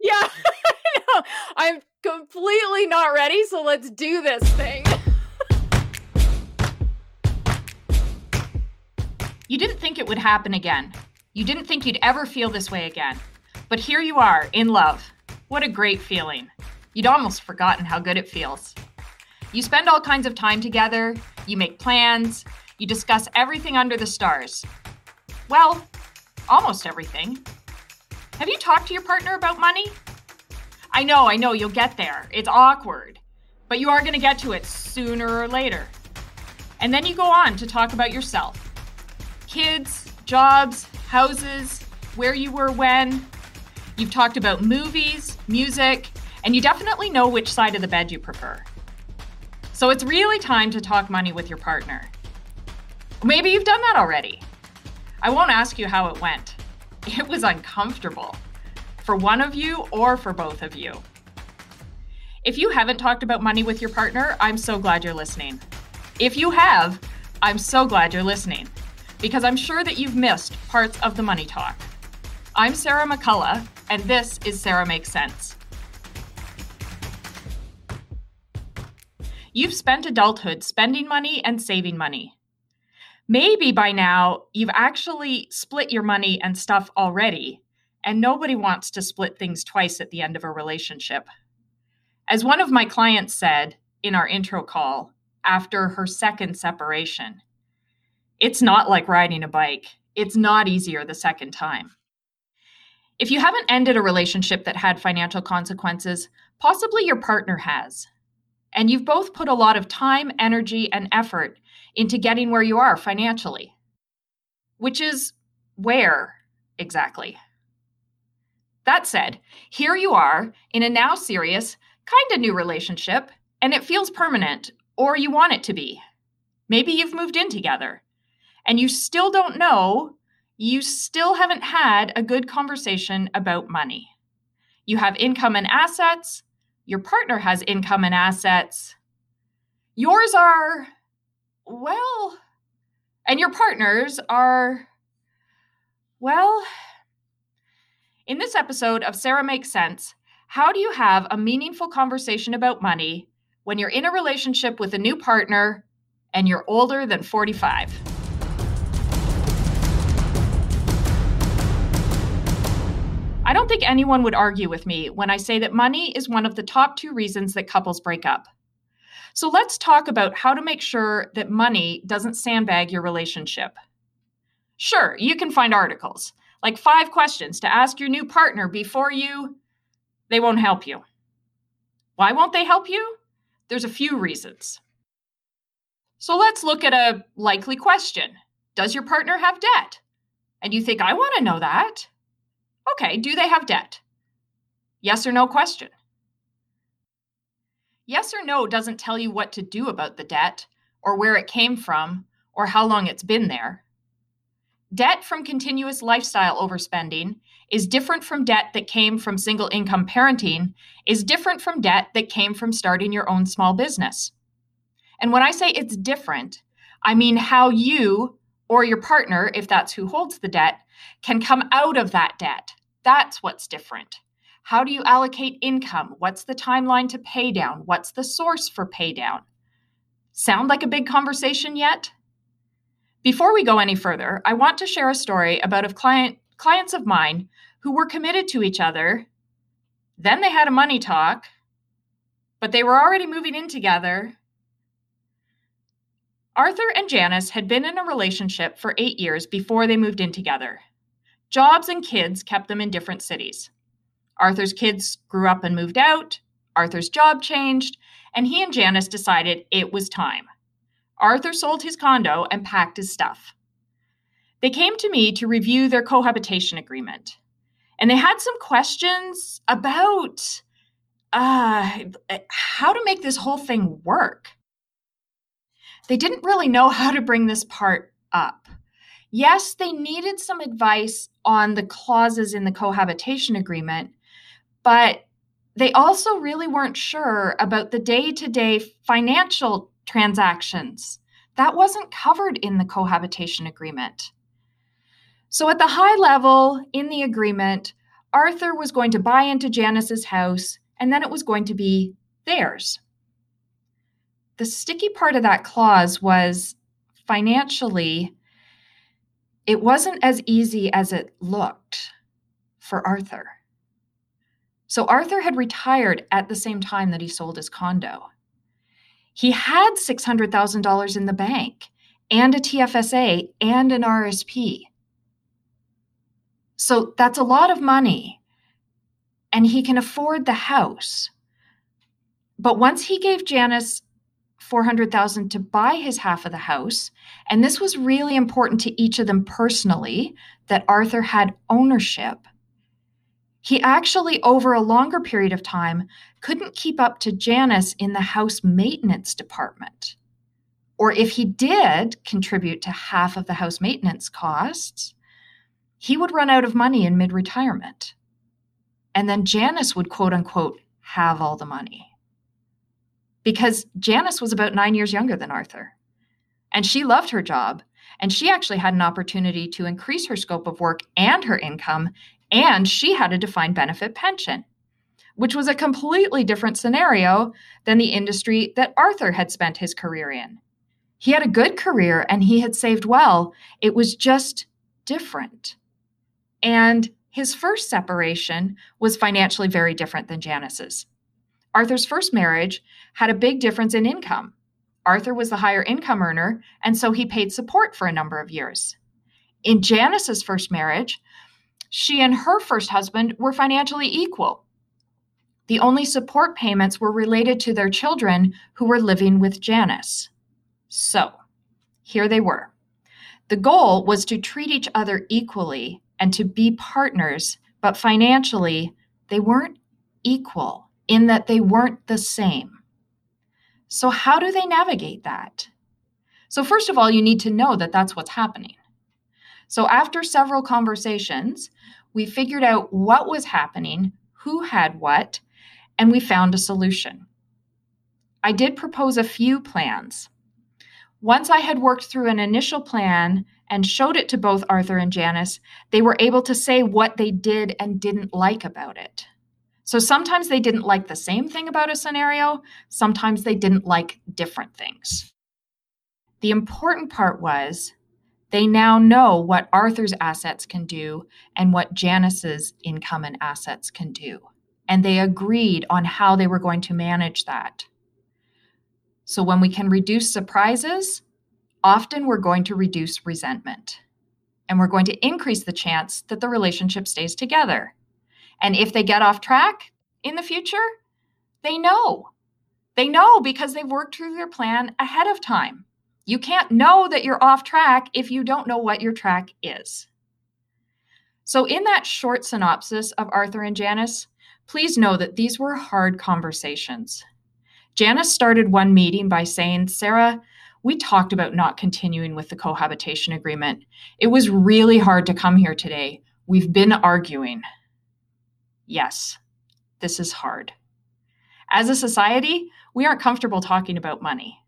yeah, I'm completely not ready, so let's do this thing. You didn't think it would happen again. You didn't think you'd ever feel this way again. But here you are, in love. What a great feeling. You'd almost forgotten how good it feels. You spend all kinds of time together, you make plans, you discuss everything under the stars. Well, almost everything. Have you talked to your partner about money? I know, I know, you'll get there. It's awkward. But you are going to get to it sooner or later. And then you go on to talk about yourself kids, jobs, houses, where you were when. You've talked about movies, music, and you definitely know which side of the bed you prefer. So it's really time to talk money with your partner. Maybe you've done that already. I won't ask you how it went. It was uncomfortable for one of you or for both of you. If you haven't talked about money with your partner, I'm so glad you're listening. If you have, I'm so glad you're listening because I'm sure that you've missed parts of the money talk. I'm Sarah McCullough, and this is Sarah Makes Sense. You've spent adulthood spending money and saving money. Maybe by now you've actually split your money and stuff already, and nobody wants to split things twice at the end of a relationship. As one of my clients said in our intro call after her second separation, it's not like riding a bike. It's not easier the second time. If you haven't ended a relationship that had financial consequences, possibly your partner has. And you've both put a lot of time, energy, and effort into getting where you are financially. Which is where exactly? That said, here you are in a now serious, kind of new relationship, and it feels permanent, or you want it to be. Maybe you've moved in together, and you still don't know, you still haven't had a good conversation about money. You have income and assets, your partner has income and assets. Yours are, well, and your partners are, well, in this episode of Sarah Makes Sense, how do you have a meaningful conversation about money when you're in a relationship with a new partner and you're older than 45? I don't think anyone would argue with me when I say that money is one of the top two reasons that couples break up. So let's talk about how to make sure that money doesn't sandbag your relationship. Sure, you can find articles, like five questions to ask your new partner before you. They won't help you. Why won't they help you? There's a few reasons. So let's look at a likely question Does your partner have debt? And you think, I want to know that. Okay, do they have debt? Yes or no question. Yes or no doesn't tell you what to do about the debt, or where it came from, or how long it's been there. Debt from continuous lifestyle overspending is different from debt that came from single income parenting, is different from debt that came from starting your own small business. And when I say it's different, I mean how you or your partner, if that's who holds the debt, can come out of that debt. That's what's different. How do you allocate income? What's the timeline to pay down? What's the source for pay down? Sound like a big conversation yet? Before we go any further, I want to share a story about a client clients of mine who were committed to each other. Then they had a money talk, but they were already moving in together. Arthur and Janice had been in a relationship for 8 years before they moved in together. Jobs and kids kept them in different cities. Arthur's kids grew up and moved out. Arthur's job changed, and he and Janice decided it was time. Arthur sold his condo and packed his stuff. They came to me to review their cohabitation agreement, and they had some questions about uh, how to make this whole thing work. They didn't really know how to bring this part up. Yes, they needed some advice on the clauses in the cohabitation agreement, but they also really weren't sure about the day to day financial transactions. That wasn't covered in the cohabitation agreement. So, at the high level in the agreement, Arthur was going to buy into Janice's house and then it was going to be theirs. The sticky part of that clause was financially, it wasn't as easy as it looked for Arthur. So Arthur had retired at the same time that he sold his condo. He had $600,000 in the bank and a TFSA and an RSP. So that's a lot of money. And he can afford the house. But once he gave Janice 400,000 to buy his half of the house, and this was really important to each of them personally that Arthur had ownership. He actually over a longer period of time couldn't keep up to Janice in the house maintenance department. Or if he did contribute to half of the house maintenance costs, he would run out of money in mid retirement. And then Janice would quote unquote have all the money. Because Janice was about nine years younger than Arthur. And she loved her job. And she actually had an opportunity to increase her scope of work and her income. And she had a defined benefit pension, which was a completely different scenario than the industry that Arthur had spent his career in. He had a good career and he had saved well. It was just different. And his first separation was financially very different than Janice's. Arthur's first marriage had a big difference in income. Arthur was the higher income earner, and so he paid support for a number of years. In Janice's first marriage, she and her first husband were financially equal. The only support payments were related to their children who were living with Janice. So, here they were. The goal was to treat each other equally and to be partners, but financially, they weren't equal in that they weren't the same. So, how do they navigate that? So, first of all, you need to know that that's what's happening. So, after several conversations, we figured out what was happening, who had what, and we found a solution. I did propose a few plans. Once I had worked through an initial plan and showed it to both Arthur and Janice, they were able to say what they did and didn't like about it. So sometimes they didn't like the same thing about a scenario, sometimes they didn't like different things. The important part was they now know what Arthur's assets can do and what Janice's income and assets can do. And they agreed on how they were going to manage that. So when we can reduce surprises, often we're going to reduce resentment and we're going to increase the chance that the relationship stays together. And if they get off track in the future, they know. They know because they've worked through their plan ahead of time. You can't know that you're off track if you don't know what your track is. So, in that short synopsis of Arthur and Janice, please know that these were hard conversations. Janice started one meeting by saying, Sarah, we talked about not continuing with the cohabitation agreement. It was really hard to come here today. We've been arguing. Yes, this is hard. As a society, we aren't comfortable talking about money.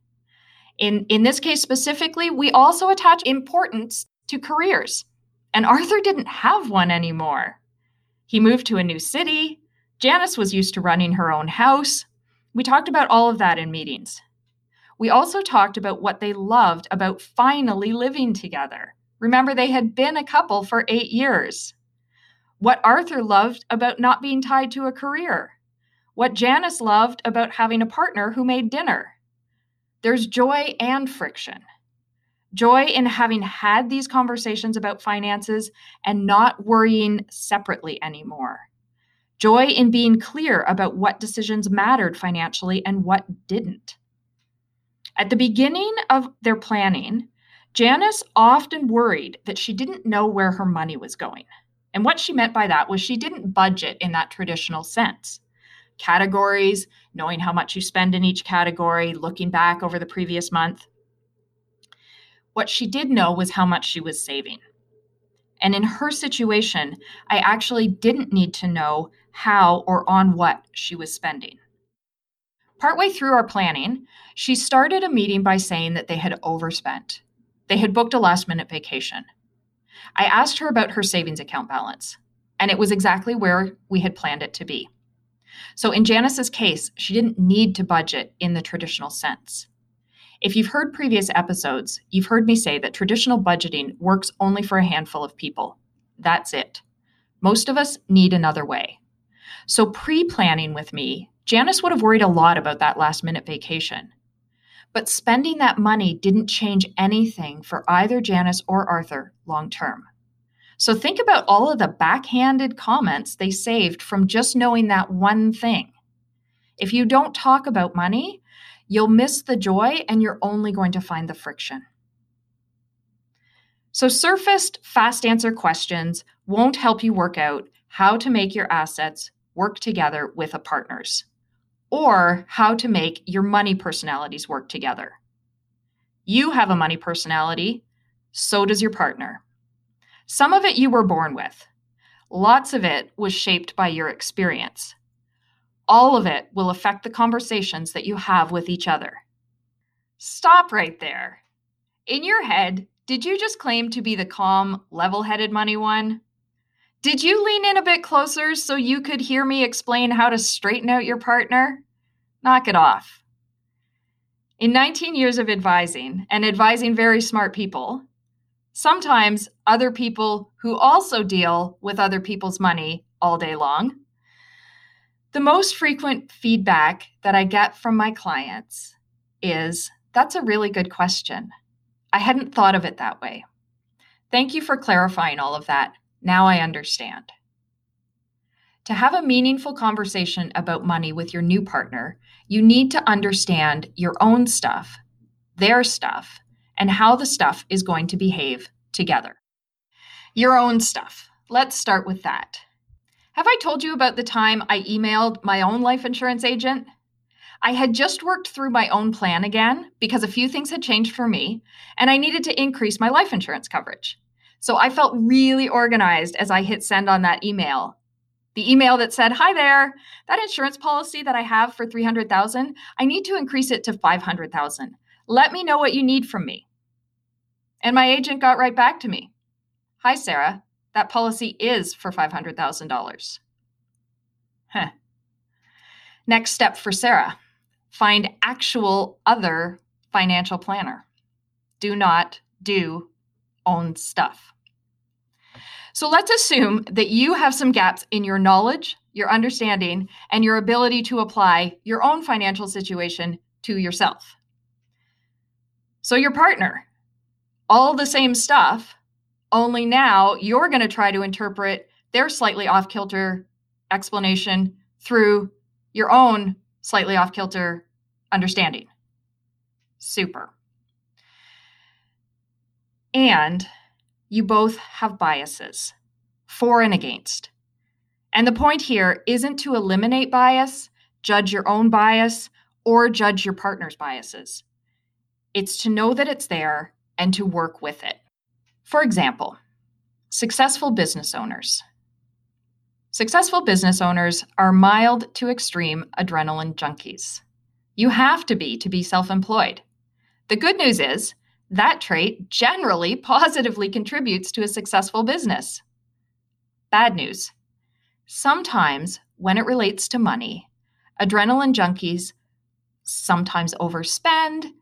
In, in this case specifically, we also attach importance to careers. And Arthur didn't have one anymore. He moved to a new city. Janice was used to running her own house. We talked about all of that in meetings. We also talked about what they loved about finally living together. Remember, they had been a couple for eight years. What Arthur loved about not being tied to a career. What Janice loved about having a partner who made dinner. There's joy and friction. Joy in having had these conversations about finances and not worrying separately anymore. Joy in being clear about what decisions mattered financially and what didn't. At the beginning of their planning, Janice often worried that she didn't know where her money was going. And what she meant by that was she didn't budget in that traditional sense. Categories, knowing how much you spend in each category, looking back over the previous month. What she did know was how much she was saving. And in her situation, I actually didn't need to know how or on what she was spending. Partway through our planning, she started a meeting by saying that they had overspent. They had booked a last minute vacation. I asked her about her savings account balance. and it was exactly where we had planned it to be. So, in Janice's case, she didn't need to budget in the traditional sense. If you've heard previous episodes, you've heard me say that traditional budgeting works only for a handful of people. That's it. Most of us need another way. So, pre planning with me, Janice would have worried a lot about that last minute vacation. But spending that money didn't change anything for either Janice or Arthur long term. So think about all of the backhanded comments they saved from just knowing that one thing. If you don't talk about money, you'll miss the joy and you're only going to find the friction. So, surfaced fast answer questions won't help you work out how to make your assets work together with a partner's or how to make your money personalities work together. You have a money personality, so does your partner. Some of it you were born with, lots of it was shaped by your experience. All of it will affect the conversations that you have with each other. Stop right there. In your head, did you just claim to be the calm, level headed money one? Did you lean in a bit closer so you could hear me explain how to straighten out your partner? Knock it off. In 19 years of advising and advising very smart people, sometimes other people who also deal with other people's money all day long, the most frequent feedback that I get from my clients is that's a really good question. I hadn't thought of it that way. Thank you for clarifying all of that. Now I understand. To have a meaningful conversation about money with your new partner, you need to understand your own stuff, their stuff, and how the stuff is going to behave together. Your own stuff. Let's start with that. Have I told you about the time I emailed my own life insurance agent? I had just worked through my own plan again because a few things had changed for me, and I needed to increase my life insurance coverage. So I felt really organized as I hit send on that email. The email that said, "Hi there, that insurance policy that I have for 300,000, I need to increase it to 500,000. Let me know what you need from me." And my agent got right back to me. "Hi Sarah, that policy is for $500,000." Huh. Next step for Sarah find actual other financial planner. Do not do own stuff. So let's assume that you have some gaps in your knowledge, your understanding, and your ability to apply your own financial situation to yourself. So, your partner, all the same stuff, only now you're going to try to interpret their slightly off kilter explanation through your own slightly off kilter understanding. Super. And you both have biases, for and against. And the point here isn't to eliminate bias, judge your own bias, or judge your partner's biases. It's to know that it's there and to work with it. For example, successful business owners. Successful business owners are mild to extreme adrenaline junkies. You have to be to be self employed. The good news is that trait generally positively contributes to a successful business. Bad news. Sometimes, when it relates to money, adrenaline junkies sometimes overspend,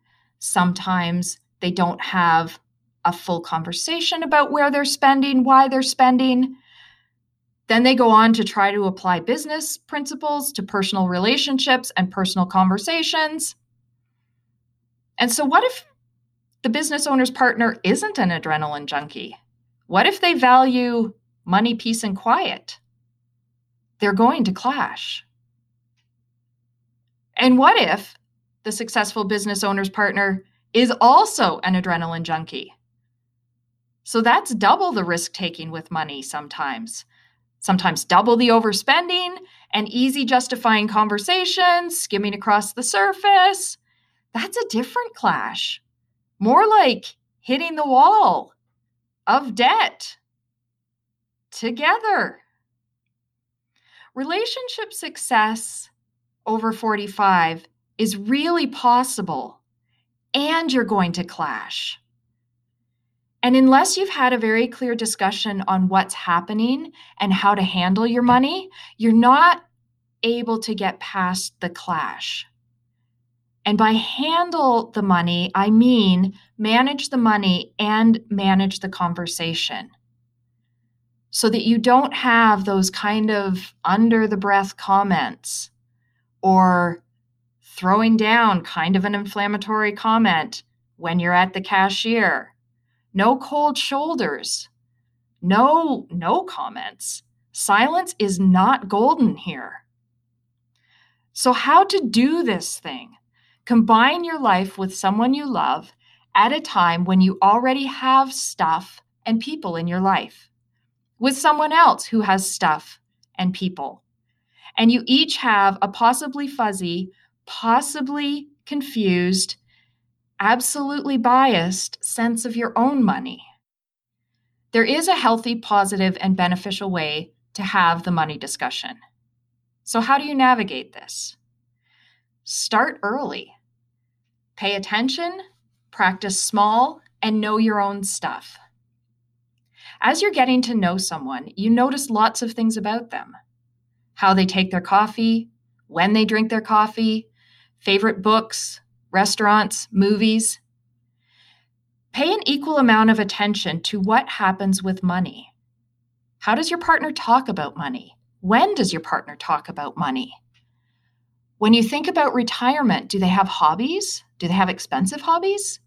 sometimes they don't have a full conversation about where they're spending, why they're spending. Then they go on to try to apply business principles to personal relationships and personal conversations. And so, what if the business owner's partner isn't an adrenaline junkie? What if they value money, peace, and quiet? They're going to clash. And what if the successful business owner's partner is also an adrenaline junkie? So that's double the risk taking with money sometimes. Sometimes double the overspending and easy justifying conversations, skimming across the surface. That's a different clash. More like hitting the wall of debt together. Relationship success over 45 is really possible, and you're going to clash. And unless you've had a very clear discussion on what's happening and how to handle your money, you're not able to get past the clash. And by handle the money, I mean manage the money and manage the conversation so that you don't have those kind of under the breath comments or throwing down kind of an inflammatory comment when you're at the cashier. No cold shoulders. No no comments. Silence is not golden here. So how to do this thing? Combine your life with someone you love at a time when you already have stuff and people in your life, with someone else who has stuff and people. And you each have a possibly fuzzy, possibly confused, absolutely biased sense of your own money. There is a healthy, positive, and beneficial way to have the money discussion. So, how do you navigate this? Start early. Pay attention, practice small, and know your own stuff. As you're getting to know someone, you notice lots of things about them how they take their coffee, when they drink their coffee, favorite books, restaurants, movies. Pay an equal amount of attention to what happens with money. How does your partner talk about money? When does your partner talk about money? When you think about retirement, do they have hobbies? Do they have expensive hobbies?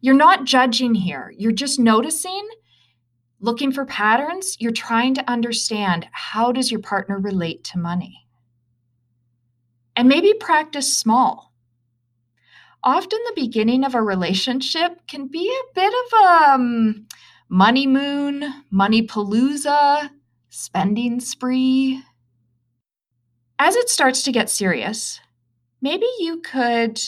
You're not judging here. You're just noticing, looking for patterns. You're trying to understand how does your partner relate to money? And maybe practice small. Often the beginning of a relationship can be a bit of a um, money moon, money palooza, spending spree. As it starts to get serious, maybe you could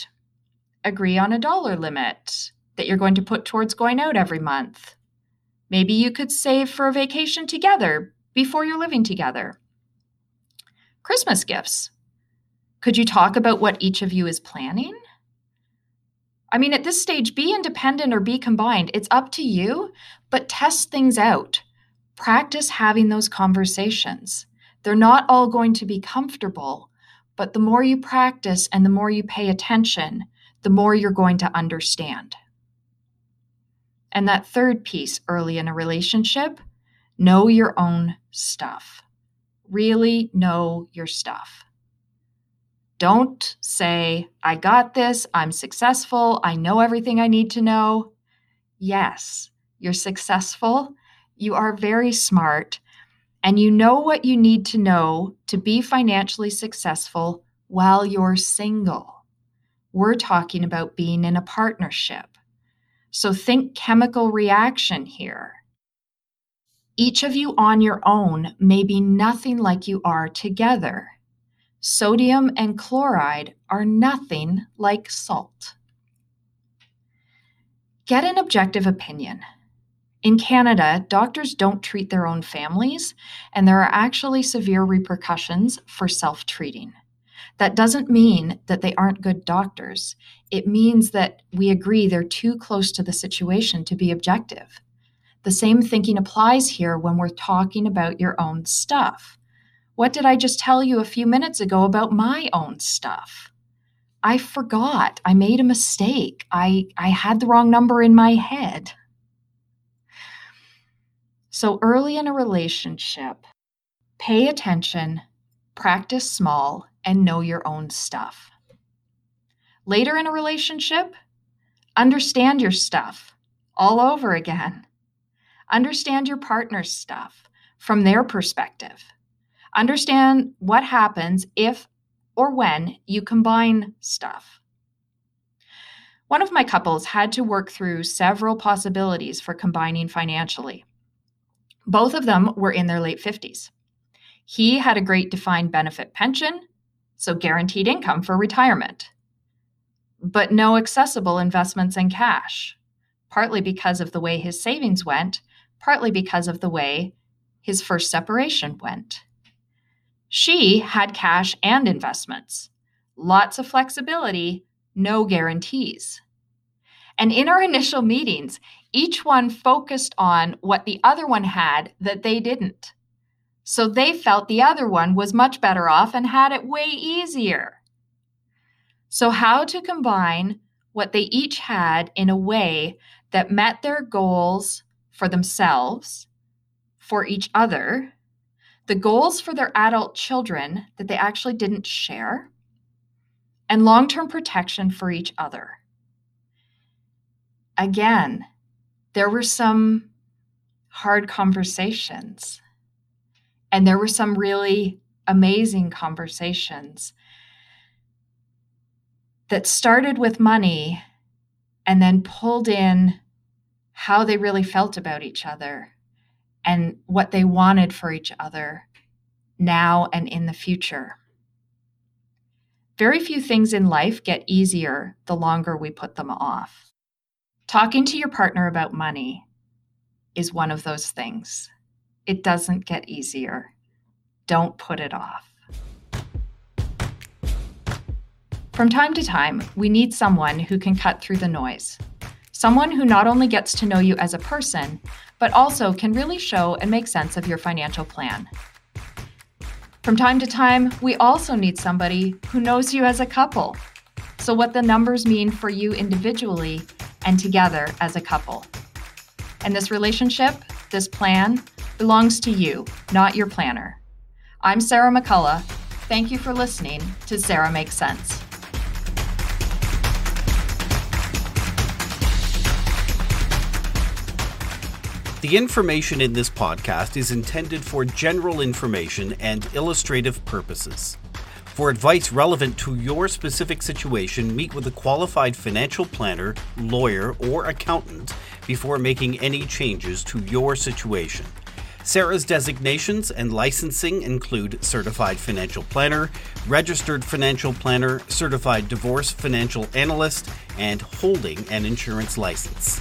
agree on a dollar limit that you're going to put towards going out every month. Maybe you could save for a vacation together before you're living together. Christmas gifts. Could you talk about what each of you is planning? I mean, at this stage, be independent or be combined. It's up to you, but test things out. Practice having those conversations. They're not all going to be comfortable, but the more you practice and the more you pay attention, the more you're going to understand. And that third piece early in a relationship know your own stuff. Really know your stuff. Don't say, I got this, I'm successful, I know everything I need to know. Yes, you're successful, you are very smart, and you know what you need to know to be financially successful while you're single. We're talking about being in a partnership. So think chemical reaction here. Each of you on your own may be nothing like you are together. Sodium and chloride are nothing like salt. Get an objective opinion. In Canada, doctors don't treat their own families, and there are actually severe repercussions for self treating. That doesn't mean that they aren't good doctors. It means that we agree they're too close to the situation to be objective. The same thinking applies here when we're talking about your own stuff. What did I just tell you a few minutes ago about my own stuff? I forgot. I made a mistake. I, I had the wrong number in my head. So early in a relationship, pay attention, practice small, and know your own stuff. Later in a relationship, understand your stuff all over again. Understand your partner's stuff from their perspective. Understand what happens if or when you combine stuff. One of my couples had to work through several possibilities for combining financially. Both of them were in their late 50s. He had a great defined benefit pension, so guaranteed income for retirement, but no accessible investments in cash, partly because of the way his savings went, partly because of the way his first separation went. She had cash and investments, lots of flexibility, no guarantees. And in our initial meetings, each one focused on what the other one had that they didn't. So they felt the other one was much better off and had it way easier. So, how to combine what they each had in a way that met their goals for themselves, for each other, the goals for their adult children that they actually didn't share, and long term protection for each other. Again, there were some hard conversations, and there were some really amazing conversations that started with money and then pulled in how they really felt about each other and what they wanted for each other now and in the future. Very few things in life get easier the longer we put them off. Talking to your partner about money is one of those things. It doesn't get easier. Don't put it off. From time to time, we need someone who can cut through the noise. Someone who not only gets to know you as a person, but also can really show and make sense of your financial plan. From time to time, we also need somebody who knows you as a couple. So, what the numbers mean for you individually and together as a couple. And this relationship, this plan, belongs to you, not your planner. I'm Sarah McCullough. Thank you for listening to Sarah Makes Sense. The information in this podcast is intended for general information and illustrative purposes. For advice relevant to your specific situation, meet with a qualified financial planner, lawyer, or accountant before making any changes to your situation. Sarah's designations and licensing include Certified Financial Planner, Registered Financial Planner, Certified Divorce Financial Analyst, and holding an insurance license.